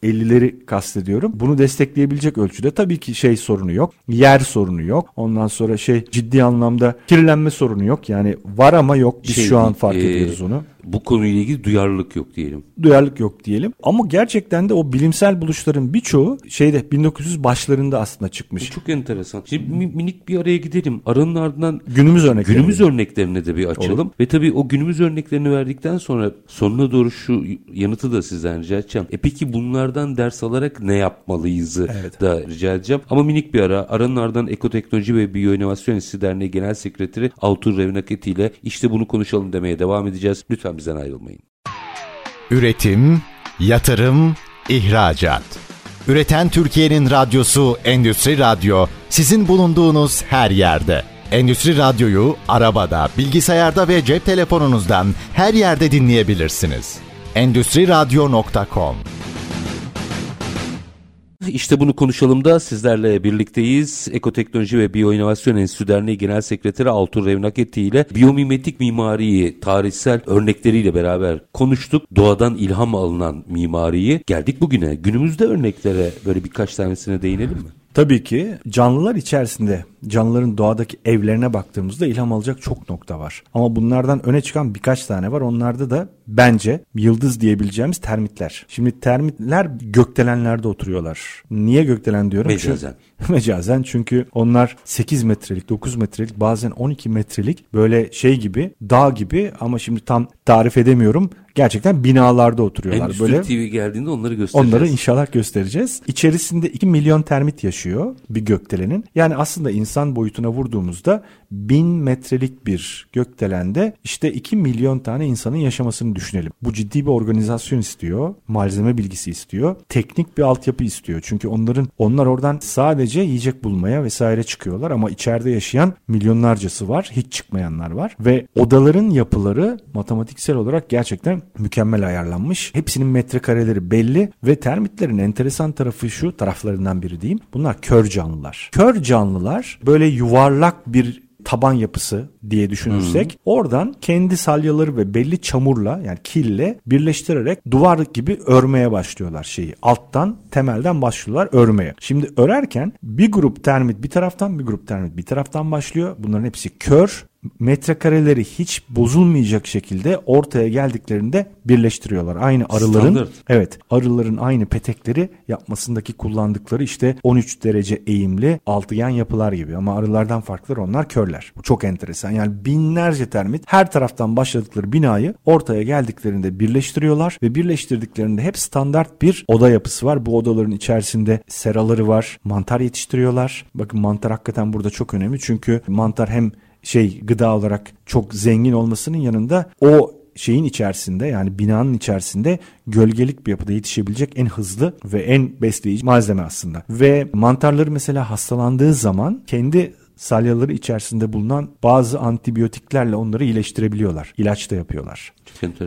1950'leri kastediyorum. Bunu destekleyebilecek ölçüde tabii ki şey sorunu yok. Yer sorunu yok. Ondan sonra şey ciddi anlamda kirlenme sorunu yok. Yani var ama yok. Biz
Şey,
şu an fark
e,
ediyoruz onu
Bu konuyla ilgili duyarlılık yok diyelim.
duyarlılık yok diyelim. Ama gerçekten de o bilimsel buluşların birçoğu şeyde 1900 başlarında aslında çıkmış.
Çok enteresan. Şimdi mi- minik bir araya gidelim. Aranın ardından
Günümüz örnekleri.
günümüz örneklerine de bir açalım. Ve tabii o günümüz örneklerini verdikten sonra sonuna doğru şu yanıtı da sizden rica edeceğim. E peki bunlardan ders alarak ne yapmalıyızı
Evet.
da rica edeceğim. Ama minik bir ara. Aranın ardından Ekoteknoloji ve Biyoinovasyon Enstitüsü Derneği Genel Sekreteri Altur Revnaketi ile işte bunu konuşalım demeye devam edeceğiz. Lütfen bizden ayrılmayın.
Üretim, yatırım, ihracat. Üreten Türkiye'nin radyosu Endüstri Radyo sizin bulunduğunuz her yerde. Endüstri Radyo'yu arabada, bilgisayarda ve cep telefonunuzdan her yerde dinleyebilirsiniz. Endüstriradyo.com
İşte bunu konuşalım da sizlerle birlikteyiz. Ekoteknoloji ve Biyoinovasyon Enstitüsü Derneği Genel Sekreteri Altur Revnaketi ile biyomimetik mimariyi tarihsel örnekleriyle beraber konuştuk. Doğadan ilham alınan mimariyi geldik bugüne. Günümüzde örneklere böyle birkaç tanesine değinelim mi?
Tabii ki canlılar içerisinde canlıların doğadaki evlerine baktığımızda ilham alacak çok nokta var. Ama bunlardan öne çıkan birkaç tane var. Onlarda da bence yıldız diyebileceğimiz termitler. Şimdi termitler gökdelenlerde oturuyorlar. Niye gökdelen diyorum?
Mecazen.
Çünkü, [LAUGHS] mecazen çünkü onlar 8 metrelik, 9 metrelik, bazen 12 metrelik böyle şey gibi, dağ gibi ama şimdi tam tarif edemiyorum. Gerçekten binalarda oturuyorlar.
Endüstri
böyle
TV geldiğinde onları göstereceğiz.
Onları inşallah göstereceğiz. İçerisinde 2 milyon termit yaşıyor bir gökdelenin. Yani aslında insan boyutuna vurduğumuzda 1000 metrelik bir gökdelende işte 2 milyon tane insanın yaşamasını düşünelim. Bu ciddi bir organizasyon istiyor. Malzeme bilgisi istiyor. Teknik bir altyapı istiyor. Çünkü onların onlar oradan sadece yiyecek bulmaya vesaire çıkıyorlar ama içeride yaşayan milyonlarcası var. Hiç çıkmayanlar var ve odaların yapıları matematiksel olarak gerçekten mükemmel ayarlanmış. Hepsinin metrekareleri belli ve termitlerin enteresan tarafı şu taraflarından biri diyeyim. Bunlar kör canlılar. Kör canlılar böyle yuvarlak bir taban yapısı diye düşünürsek hmm. oradan kendi salyaları ve belli çamurla yani kille birleştirerek duvar gibi örmeye başlıyorlar şeyi. Alttan temelden başlıyorlar örmeye. Şimdi örerken bir grup termit bir taraftan bir grup termit bir taraftan başlıyor. Bunların hepsi kör metrekareleri hiç bozulmayacak şekilde ortaya geldiklerinde birleştiriyorlar. Aynı arıların Standart. evet arıların aynı petekleri yapmasındaki kullandıkları işte 13 derece eğimli altıgen yapılar gibi ama arılardan farklılar onlar körler. Bu çok enteresan. Yani binlerce termit her taraftan başladıkları binayı ortaya geldiklerinde birleştiriyorlar ve birleştirdiklerinde hep standart bir oda yapısı var. Bu odaların içerisinde seraları var. Mantar yetiştiriyorlar. Bakın mantar hakikaten burada çok önemli çünkü mantar hem şey gıda olarak çok zengin olmasının yanında o şeyin içerisinde yani binanın içerisinde gölgelik bir yapıda yetişebilecek en hızlı ve en besleyici malzeme aslında. Ve mantarları mesela hastalandığı zaman kendi salyaları içerisinde bulunan bazı antibiyotiklerle onları iyileştirebiliyorlar. İlaç da yapıyorlar.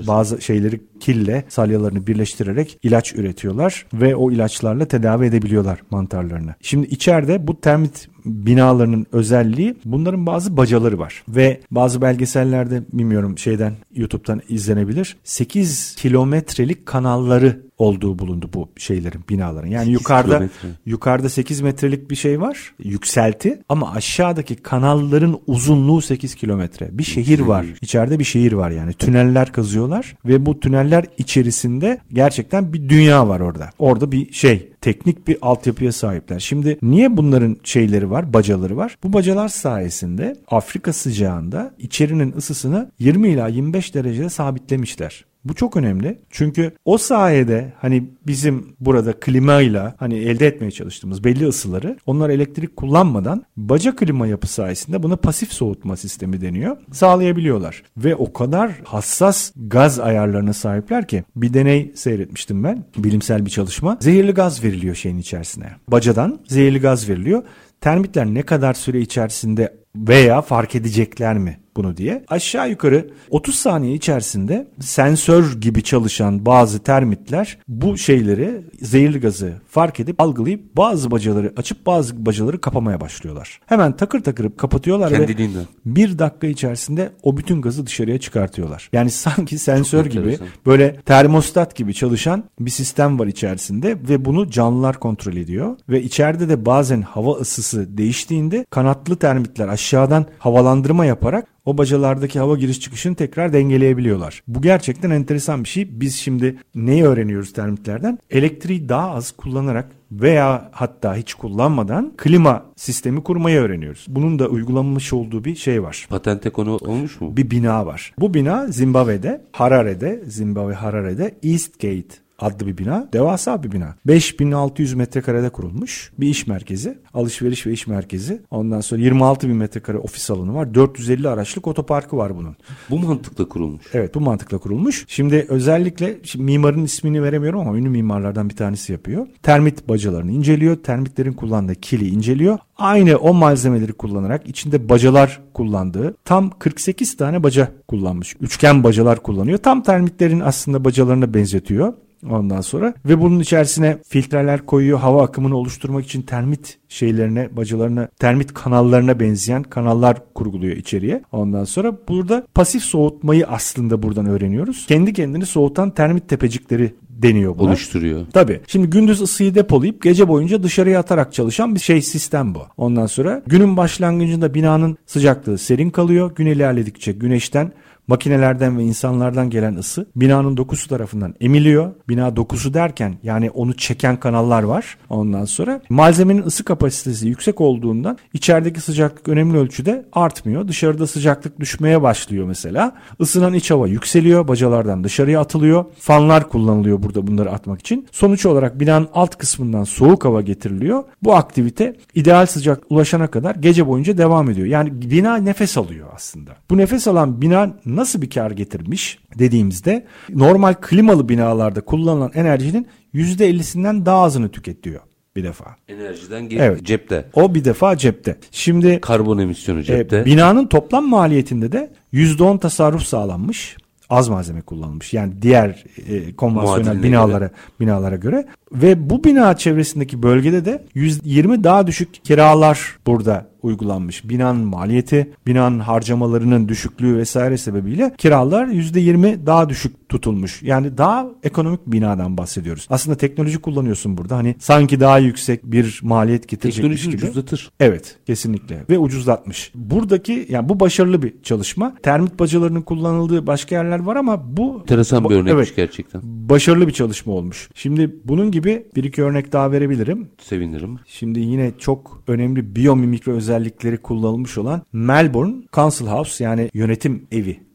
Bazı şeyleri kille salyalarını birleştirerek ilaç üretiyorlar ve o ilaçlarla tedavi edebiliyorlar mantarlarını. Şimdi içeride bu termit binalarının özelliği bunların bazı bacaları var ve bazı belgesellerde bilmiyorum şeyden YouTube'dan izlenebilir. 8 kilometrelik kanalları olduğu bulundu bu şeylerin binaların. Yani yukarıda kilometre. yukarıda 8 metrelik bir şey var yükselti ama aşağıdaki kanalların uzunluğu 8 kilometre. Bir şehir var. İçeride bir şehir var yani. Tüneller kazıyorlar ve bu tüneller içerisinde gerçekten bir dünya var orada. Orada bir şey teknik bir altyapıya sahipler. Şimdi niye bunların şeyleri var, bacaları var? Bu bacalar sayesinde Afrika sıcağında içerinin ısısını 20 ila 25 derecede sabitlemişler. Bu çok önemli. Çünkü o sayede hani bizim burada klimayla hani elde etmeye çalıştığımız belli ısıları onlar elektrik kullanmadan baca klima yapı sayesinde buna pasif soğutma sistemi deniyor. Sağlayabiliyorlar. Ve o kadar hassas gaz ayarlarına sahipler ki bir deney seyretmiştim ben. Bilimsel bir çalışma. Zehirli gaz veriliyor şeyin içerisine. Bacadan zehirli gaz veriliyor. Termitler ne kadar süre içerisinde veya fark edecekler mi bunu diye. Aşağı yukarı 30 saniye içerisinde sensör gibi çalışan bazı termitler bu şeyleri zehirli gazı fark edip algılayıp bazı bacaları açıp bazı bacaları kapamaya başlıyorlar. Hemen takır takır kapatıyorlar
Kendiliğinden. ve
bir dakika içerisinde o bütün gazı dışarıya çıkartıyorlar. Yani [LAUGHS] sanki sensör gibi böyle termostat gibi çalışan bir sistem var içerisinde ve bunu canlılar kontrol ediyor ve içeride de bazen hava ısısı değiştiğinde kanatlı termitler aşağıdan havalandırma yaparak o bacalardaki hava giriş çıkışını tekrar dengeleyebiliyorlar. Bu gerçekten enteresan bir şey. Biz şimdi neyi öğreniyoruz termitlerden? Elektriği daha az kullanarak veya hatta hiç kullanmadan klima sistemi kurmayı öğreniyoruz. Bunun da uygulanmış olduğu bir şey var.
Patente konu olmuş mu?
Bir bina var. Bu bina Zimbabwe'de, Harare'de, Zimbabwe Harare'de Eastgate adlı bir bina. Devasa bir bina. 5600 metrekarede kurulmuş. Bir iş merkezi. Alışveriş ve iş merkezi. Ondan sonra 26 bin metrekare ofis alanı var. 450 araçlık otoparkı var bunun.
Bu mantıkla kurulmuş.
Evet bu mantıkla kurulmuş. Şimdi özellikle şimdi mimarın ismini veremiyorum ama ünlü mimarlardan bir tanesi yapıyor. Termit bacalarını inceliyor. Termitlerin kullandığı kili inceliyor. Aynı o malzemeleri kullanarak içinde bacalar kullandığı tam 48 tane baca kullanmış. Üçgen bacalar kullanıyor. Tam termitlerin aslında bacalarına benzetiyor Ondan sonra ve bunun içerisine filtreler koyuyor. Hava akımını oluşturmak için termit şeylerine, bacalarına, termit kanallarına benzeyen kanallar kurguluyor içeriye. Ondan sonra burada pasif soğutmayı aslında buradan öğreniyoruz. Kendi kendini soğutan termit tepecikleri deniyor buna.
Oluşturuyor.
Tabii. Şimdi gündüz ısıyı depolayıp gece boyunca dışarıya atarak çalışan bir şey sistem bu. Ondan sonra günün başlangıcında binanın sıcaklığı serin kalıyor. Gün ilerledikçe güneşten makinelerden ve insanlardan gelen ısı binanın dokusu tarafından emiliyor. Bina dokusu derken yani onu çeken kanallar var. Ondan sonra malzemenin ısı kapasitesi yüksek olduğundan içerideki sıcaklık önemli ölçüde artmıyor. Dışarıda sıcaklık düşmeye başlıyor mesela. Isınan iç hava yükseliyor. Bacalardan dışarıya atılıyor. Fanlar kullanılıyor burada bunları atmak için. Sonuç olarak binanın alt kısmından soğuk hava getiriliyor. Bu aktivite ideal sıcak ulaşana kadar gece boyunca devam ediyor. Yani bina nefes alıyor aslında. Bu nefes alan bina nasıl bir kar getirmiş dediğimizde normal klimalı binalarda kullanılan enerjinin %50'sinden daha azını tüketiyor bir defa.
Enerjiden ge-
Evet.
cepte.
O bir defa cepte. Şimdi
Karbon emisyonu cepte.
e, binanın toplam maliyetinde de %10 tasarruf sağlanmış. Az malzeme kullanılmış. Yani diğer e, konvansiyonel
Muadiline
binalara binalara göre ve bu bina çevresindeki bölgede de 120 daha düşük kiralar burada uygulanmış. Binanın maliyeti, binanın harcamalarının düşüklüğü vesaire sebebiyle kiralar %20 daha düşük tutulmuş. Yani daha ekonomik binadan bahsediyoruz. Aslında teknoloji kullanıyorsun burada. Hani sanki daha yüksek bir maliyet getirecekmiş
Teknoloji
gibi.
ucuzlatır.
Evet kesinlikle ve ucuzlatmış. Buradaki yani bu başarılı bir çalışma. Termit bacalarının kullanıldığı başka yerler var ama bu
Enteresan bir örnekmiş
evet,
gerçekten.
başarılı bir çalışma olmuş. Şimdi bunun gibi bir iki örnek daha verebilirim.
Sevinirim.
Şimdi yine çok önemli biyomimikri özellikleri kullanılmış olan Melbourne Council House yani yönetim evi.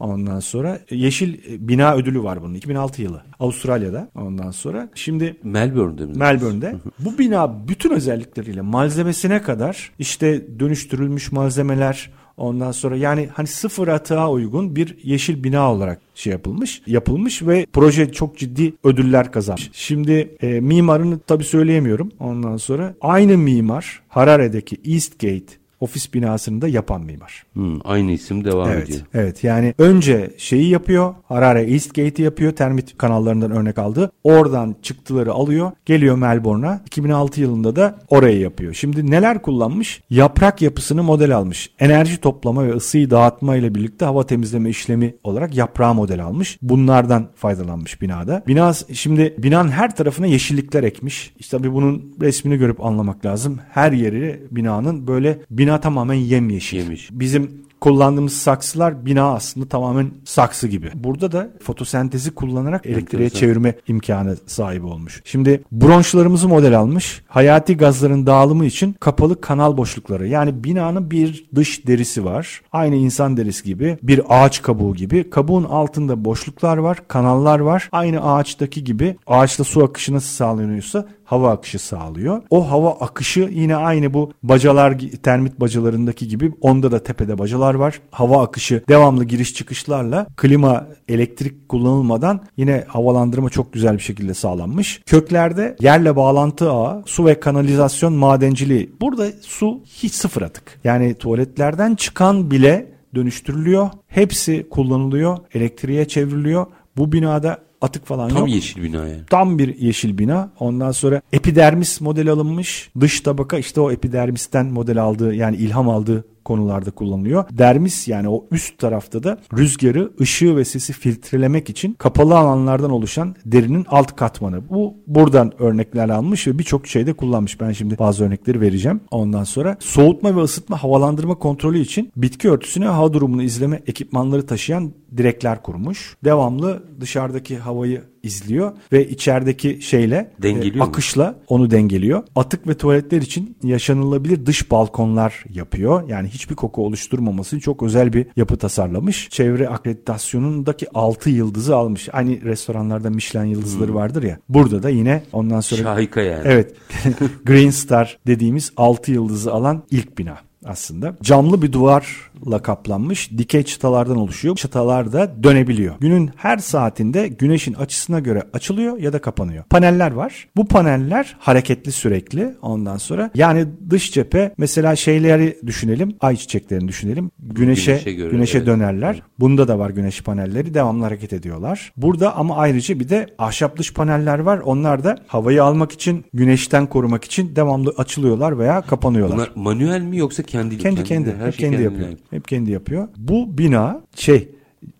Ondan sonra yeşil bina ödülü var bunun 2006 yılı Avustralya'da ondan sonra şimdi
Melbourne'de mi?
Melbourne'de. Bu bina bütün özellikleriyle malzemesine kadar işte dönüştürülmüş malzemeler ondan sonra yani hani sıfır atığa uygun bir yeşil bina olarak şey yapılmış, yapılmış ve proje çok ciddi ödüller kazanmış. Şimdi e, mimarını tabii söyleyemiyorum. Ondan sonra aynı mimar Harare'deki Eastgate ofis binasını da yapan mimar.
Hmm, aynı isim devam
Evet.
ediyor.
Evet yani önce şeyi yapıyor. Harare Eastgate'i yapıyor. Termit kanallarından örnek aldı. Oradan çıktıları alıyor. Geliyor Melbourne'a. 2006 yılında da orayı yapıyor. Şimdi neler kullanmış? Yaprak yapısını model almış. Enerji toplama ve ısıyı dağıtma ile birlikte hava temizleme işlemi olarak yaprağı model almış. Bunlardan faydalanmış binada. Bina şimdi binanın her tarafına yeşillikler ekmiş. İşte tabii bunun resmini görüp anlamak lazım. Her yeri binanın böyle bina tamamen yemyeşil.
Yemiş.
Bizim kullandığımız saksılar bina aslında tamamen saksı gibi. Burada da fotosentezi kullanarak elektriğe
Enteresan.
çevirme imkanı sahibi olmuş. Şimdi bronşlarımızı model almış. Hayati gazların dağılımı için kapalı kanal boşlukları. Yani binanın bir dış derisi var. Aynı insan derisi gibi. Bir ağaç kabuğu gibi. Kabuğun altında boşluklar var. Kanallar var. Aynı ağaçtaki gibi. Ağaçta su akışı nasıl sağlanıyorsa hava akışı sağlıyor. O hava akışı yine aynı bu bacalar termit bacalarındaki gibi onda da tepede bacalar var. Hava akışı devamlı giriş çıkışlarla klima elektrik kullanılmadan yine havalandırma çok güzel bir şekilde sağlanmış. Köklerde yerle bağlantı ağı, su ve kanalizasyon madenciliği. Burada su hiç sıfır atık. Yani tuvaletlerden çıkan bile dönüştürülüyor. Hepsi kullanılıyor. Elektriğe çevriliyor. Bu binada atık falan
Tam
yok.
yeşil bina yani.
Tam bir yeşil bina. Ondan sonra epidermis model alınmış. Dış tabaka işte o epidermisten model aldığı yani ilham aldığı konularda kullanılıyor. Dermis yani o üst tarafta da rüzgarı, ışığı ve sesi filtrelemek için kapalı alanlardan oluşan derinin alt katmanı. Bu buradan örnekler almış ve birçok şeyde kullanmış. Ben şimdi bazı örnekleri vereceğim. Ondan sonra soğutma ve ısıtma havalandırma kontrolü için bitki örtüsüne hava durumunu izleme ekipmanları taşıyan direkler kurmuş. Devamlı dışarıdaki havayı izliyor ve içerideki şeyle
Dengeliyor
e,
mu?
akışla onu dengeliyor. Atık ve tuvaletler için yaşanılabilir dış balkonlar yapıyor. Yani hiçbir koku oluşturmaması için çok özel bir yapı tasarlamış. Çevre akreditasyonundaki 6 yıldızı almış. Aynı restoranlarda Michelin yıldızları vardır ya. Burada da yine ondan sonra
Şahika yani.
Evet. [LAUGHS] Green Star dediğimiz 6 yıldızı alan ilk bina. Aslında. Camlı bir duvarla kaplanmış dikey çıtalardan oluşuyor. Çıtalar da dönebiliyor. Günün her saatinde güneşin açısına göre açılıyor ya da kapanıyor. Paneller var. Bu paneller hareketli sürekli ondan sonra. Yani dış cephe mesela şeyleri düşünelim. Ay çiçeklerini düşünelim. Güneşe
Güneşe göre,
güneşe
evet.
dönerler. Bunda da var güneş panelleri. Devamlı hareket ediyorlar. Burada ama ayrıca bir de ahşap dış paneller var. Onlar da havayı almak için, güneşten korumak için devamlı açılıyorlar veya kapanıyorlar.
Bunlar manuel mi yoksa kendi
kendi kendi,
Her
hep
şey
kendi yapıyor.
ait.
Hep kendi yapıyor. Bu bina şey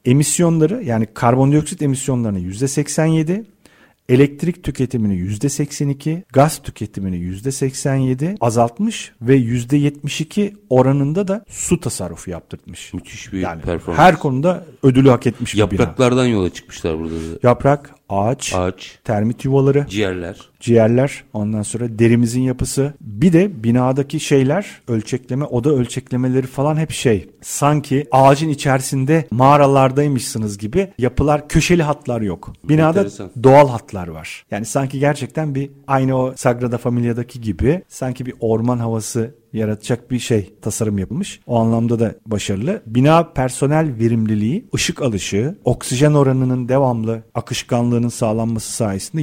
emisyonları yani karbondioksit emisyonlarını %87, elektrik tüketimini %82, gaz tüketimini %87 azaltmış ve %72 oranında da su tasarrufu yaptırtmış.
Müthiş bir
Yani
performans.
her konuda ödülü hak etmiş bir bina.
Yapraklardan yola çıkmışlar burada da.
Yaprak, ağaç,
Ağaç,
termit yuvaları,
ciğerler.
ciğerler, ondan sonra derimizin yapısı. Bir de binadaki şeyler, ölçekleme, oda ölçeklemeleri falan hep şey. Sanki ağacın içerisinde mağaralardaymışsınız gibi yapılar, köşeli hatlar yok. Binada
Enteresan.
doğal hatlar var. Yani sanki gerçekten bir aynı o Sagrada Familia'daki gibi sanki bir orman havası yaratacak bir şey tasarım yapılmış. O anlamda da başarılı. Bina personel verimliliği, ışık alışı, oksijen oranının devamlı akışkanlığının sağlanması sayesinde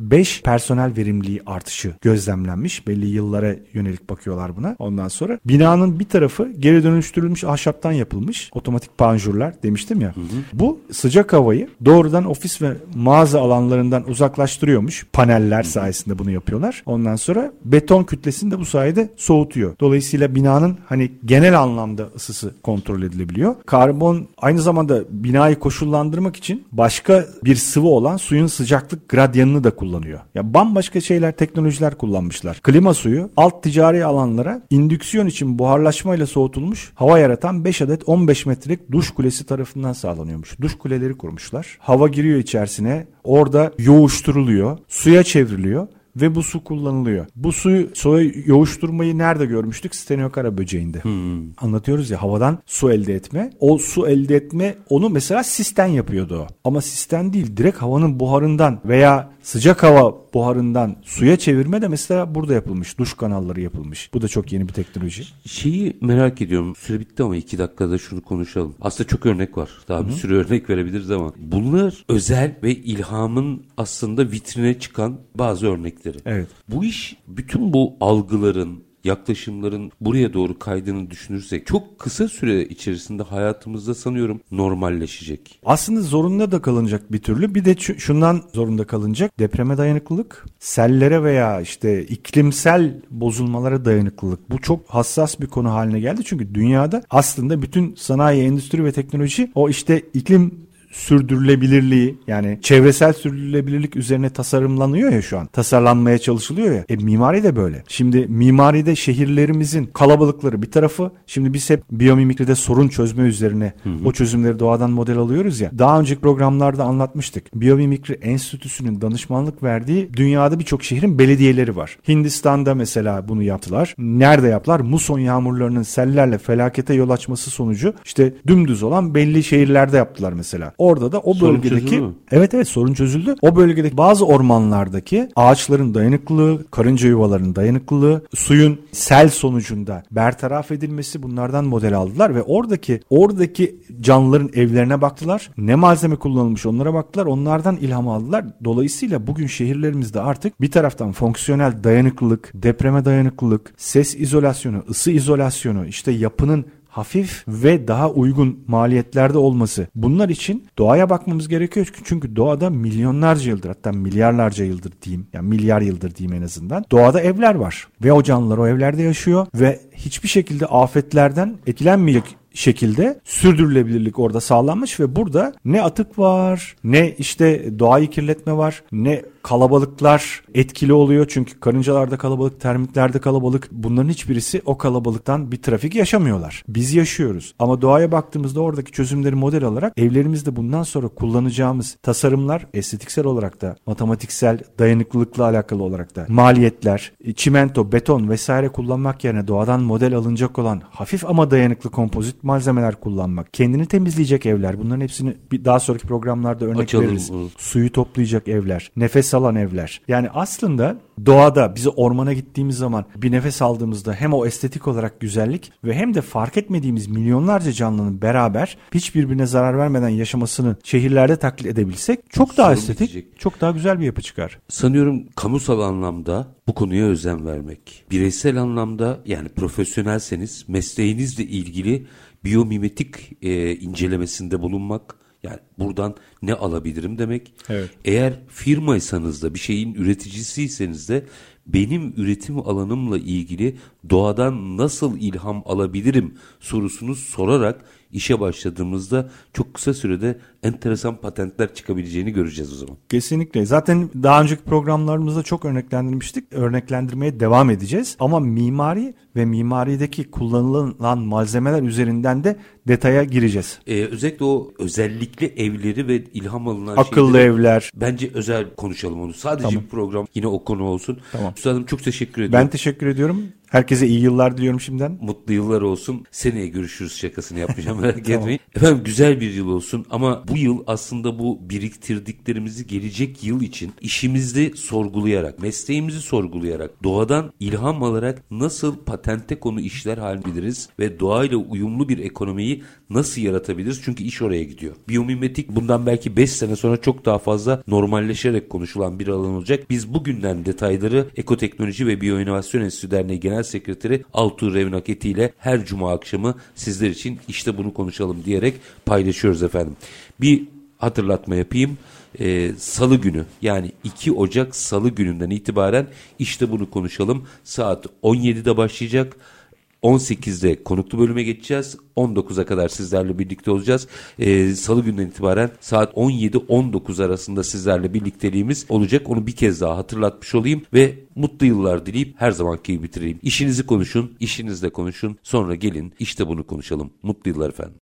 %5 personel verimliliği artışı gözlemlenmiş. Belli yıllara yönelik bakıyorlar buna. Ondan sonra binanın bir tarafı geri dönüştürülmüş ahşaptan yapılmış. Otomatik panjurlar demiştim ya. Bu sıcak havayı doğrudan ofis ve mağaza alanlarından uzaklaştırıyormuş. Paneller sayesinde bunu yapıyorlar. Ondan sonra beton kütlesini de bu sayede soğutuyor. Dolayısıyla binanın hani genel anlamda ısısı kontrol edilebiliyor. Karbon aynı zamanda binayı koşullandırmak için başka bir sıvı olan suyun sıcaklık gradyanını da kullanıyor. Ya bambaşka şeyler, teknolojiler kullanmışlar. Klima suyu alt ticari alanlara indüksiyon için buharlaşmayla soğutulmuş hava yaratan 5 adet 15 metrelik duş kulesi tarafından sağlanıyormuş. Duş kuleleri kurmuşlar. Hava giriyor içerisine. Orada yoğuşturuluyor. Suya çevriliyor ve bu su kullanılıyor. Bu suyu suya yoğuşturmayı nerede görmüştük? Stenokara böceğinde. Anlatıyoruz ya havadan su elde etme. O su elde etme onu mesela sisten yapıyordu o. Ama sisten değil direkt havanın buharından veya sıcak hava buharından suya çevirme de mesela burada yapılmış. Duş kanalları yapılmış. Bu da çok yeni bir teknoloji.
Şeyi merak ediyorum. Süre bitti ama iki dakikada şunu konuşalım. Aslında çok örnek var. Daha bir sürü örnek verebiliriz ama. Bunlar özel ve ilhamın aslında vitrine çıkan bazı örnekleri.
Evet.
Bu iş bütün bu algıların, yaklaşımların buraya doğru kaydığını düşünürsek çok kısa süre içerisinde hayatımızda sanıyorum normalleşecek.
Aslında zorunda da kalınacak bir türlü. Bir de şu- şundan zorunda kalınacak. Depreme dayanıklılık, sellere veya işte iklimsel bozulmalara dayanıklılık. Bu çok hassas bir konu haline geldi. Çünkü dünyada aslında bütün sanayi, endüstri ve teknoloji o işte iklim sürdürülebilirliği yani çevresel sürdürülebilirlik üzerine tasarımlanıyor ya şu an. Tasarlanmaya çalışılıyor ya. E mimari de böyle. Şimdi mimaride şehirlerimizin kalabalıkları bir tarafı. Şimdi biz hep biyomimikride sorun çözme üzerine o çözümleri doğadan model alıyoruz ya. Daha önceki programlarda anlatmıştık. Biyomimikri Enstitüsü'nün danışmanlık verdiği dünyada birçok şehrin belediyeleri var. Hindistan'da mesela bunu yaptılar. Nerede yaptılar? Muson yağmurlarının sellerle felakete yol açması sonucu işte dümdüz olan belli şehirlerde yaptılar mesela. Orada da o
Sorun
bölgedeki
çözüldü?
Evet evet sorun çözüldü. O bölgedeki bazı ormanlardaki ağaçların dayanıklılığı, karınca yuvalarının dayanıklılığı, suyun sel sonucunda bertaraf edilmesi bunlardan model aldılar ve oradaki oradaki canlıların evlerine baktılar. Ne malzeme kullanılmış onlara baktılar. Onlardan ilham aldılar. Dolayısıyla bugün şehirlerimizde artık bir taraftan fonksiyonel dayanıklılık, depreme dayanıklılık, ses izolasyonu, ısı izolasyonu, işte yapının hafif ve daha uygun maliyetlerde olması. Bunlar için doğaya bakmamız gerekiyor. Çünkü- doğada milyonlarca yıldır hatta milyarlarca yıldır diyeyim. Yani milyar yıldır diyeyim en azından. Doğada evler var. Ve o canlılar o evlerde yaşıyor ve hiçbir şekilde afetlerden etkilenmeyecek şekilde sürdürülebilirlik orada sağlanmış ve burada ne atık var, ne işte doğayı kirletme var, ne kalabalıklar etkili oluyor. Çünkü karıncalarda kalabalık, termitlerde kalabalık. Bunların hiçbirisi o kalabalıktan bir trafik yaşamıyorlar. Biz yaşıyoruz. Ama doğaya baktığımızda oradaki çözümleri model alarak evlerimizde bundan sonra kullanacağımız tasarımlar estetiksel olarak da matematiksel dayanıklılıkla alakalı olarak da maliyetler, çimento, beton vesaire kullanmak yerine doğadan model alınacak olan hafif ama dayanıklı kompozit malzemeler kullanmak, kendini temizleyecek evler bunların hepsini daha sonraki programlarda örnek
Açalım
veririz.
bunu.
Suyu toplayacak evler, nefes nefes alan evler. Yani aslında doğada bizi ormana gittiğimiz zaman bir nefes aldığımızda hem o estetik olarak güzellik ve hem de fark etmediğimiz milyonlarca canlının beraber hiç birbirine zarar vermeden yaşamasını şehirlerde taklit edebilsek çok daha
Sorun
estetik,
bitecek.
çok daha güzel bir yapı çıkar.
Sanıyorum kamusal anlamda bu konuya özen vermek. Bireysel anlamda yani profesyonelseniz mesleğinizle ilgili biyomimetik e, incelemesinde bulunmak. Yani buradan ne alabilirim demek.
Evet.
Eğer firmaysanız da bir şeyin üreticisiyseniz de benim üretim alanımla ilgili doğadan nasıl ilham alabilirim sorusunu sorarak işe başladığımızda çok kısa sürede enteresan patentler çıkabileceğini göreceğiz o zaman.
Kesinlikle. Zaten daha önceki programlarımızda çok örneklendirmiştik. Örneklendirmeye devam edeceğiz. Ama mimari ve mimarideki kullanılan malzemeler üzerinden de detaya gireceğiz.
Ee, özellikle o özellikle evleri ve ilham alınan
Akıllı
şeyleri
evler.
Bence özel konuşalım onu. Sadece
Tamam.
bir program yine o konu olsun.
Tamam.
Üstadım çok teşekkür ediyorum.
Ben teşekkür ediyorum. Herkese iyi yıllar diliyorum şimdiden.
Mutlu yıllar olsun. Seneye görüşürüz şakasını yapmayacağım [LAUGHS] merak etmeyin. Efendim güzel bir yıl olsun ama bu yıl aslında bu biriktirdiklerimizi gelecek yıl için işimizde sorgulayarak, mesleğimizi sorgulayarak, doğadan ilham alarak nasıl patente konu işler hallederiz ve doğayla uyumlu bir ekonomiyi nasıl yaratabiliriz? Çünkü iş oraya gidiyor. Biyomimetik bundan belki 5 sene sonra çok daha fazla normalleşerek konuşulan bir alan olacak. Biz bugünden detayları Ekoteknoloji ve Biyoinovasyon Enstitüsü Derneği Genel Sekreteri Altuğ Revnaketi ile her cuma akşamı sizler için işte bunu konuşalım diyerek paylaşıyoruz efendim. Bir hatırlatma yapayım. Ee, Salı günü yani 2 Ocak Salı gününden itibaren işte bunu konuşalım. Saat 17'de başlayacak. 18'de konuklu bölüme geçeceğiz. 19'a kadar sizlerle birlikte olacağız. Ee, Salı günden itibaren saat 17-19 arasında sizlerle birlikteliğimiz olacak. Onu bir kez daha hatırlatmış olayım ve mutlu yıllar dileyip her zamanki gibi bitireyim. İşinizi konuşun, işinizle konuşun. Sonra gelin işte bunu konuşalım. Mutlu yıllar efendim.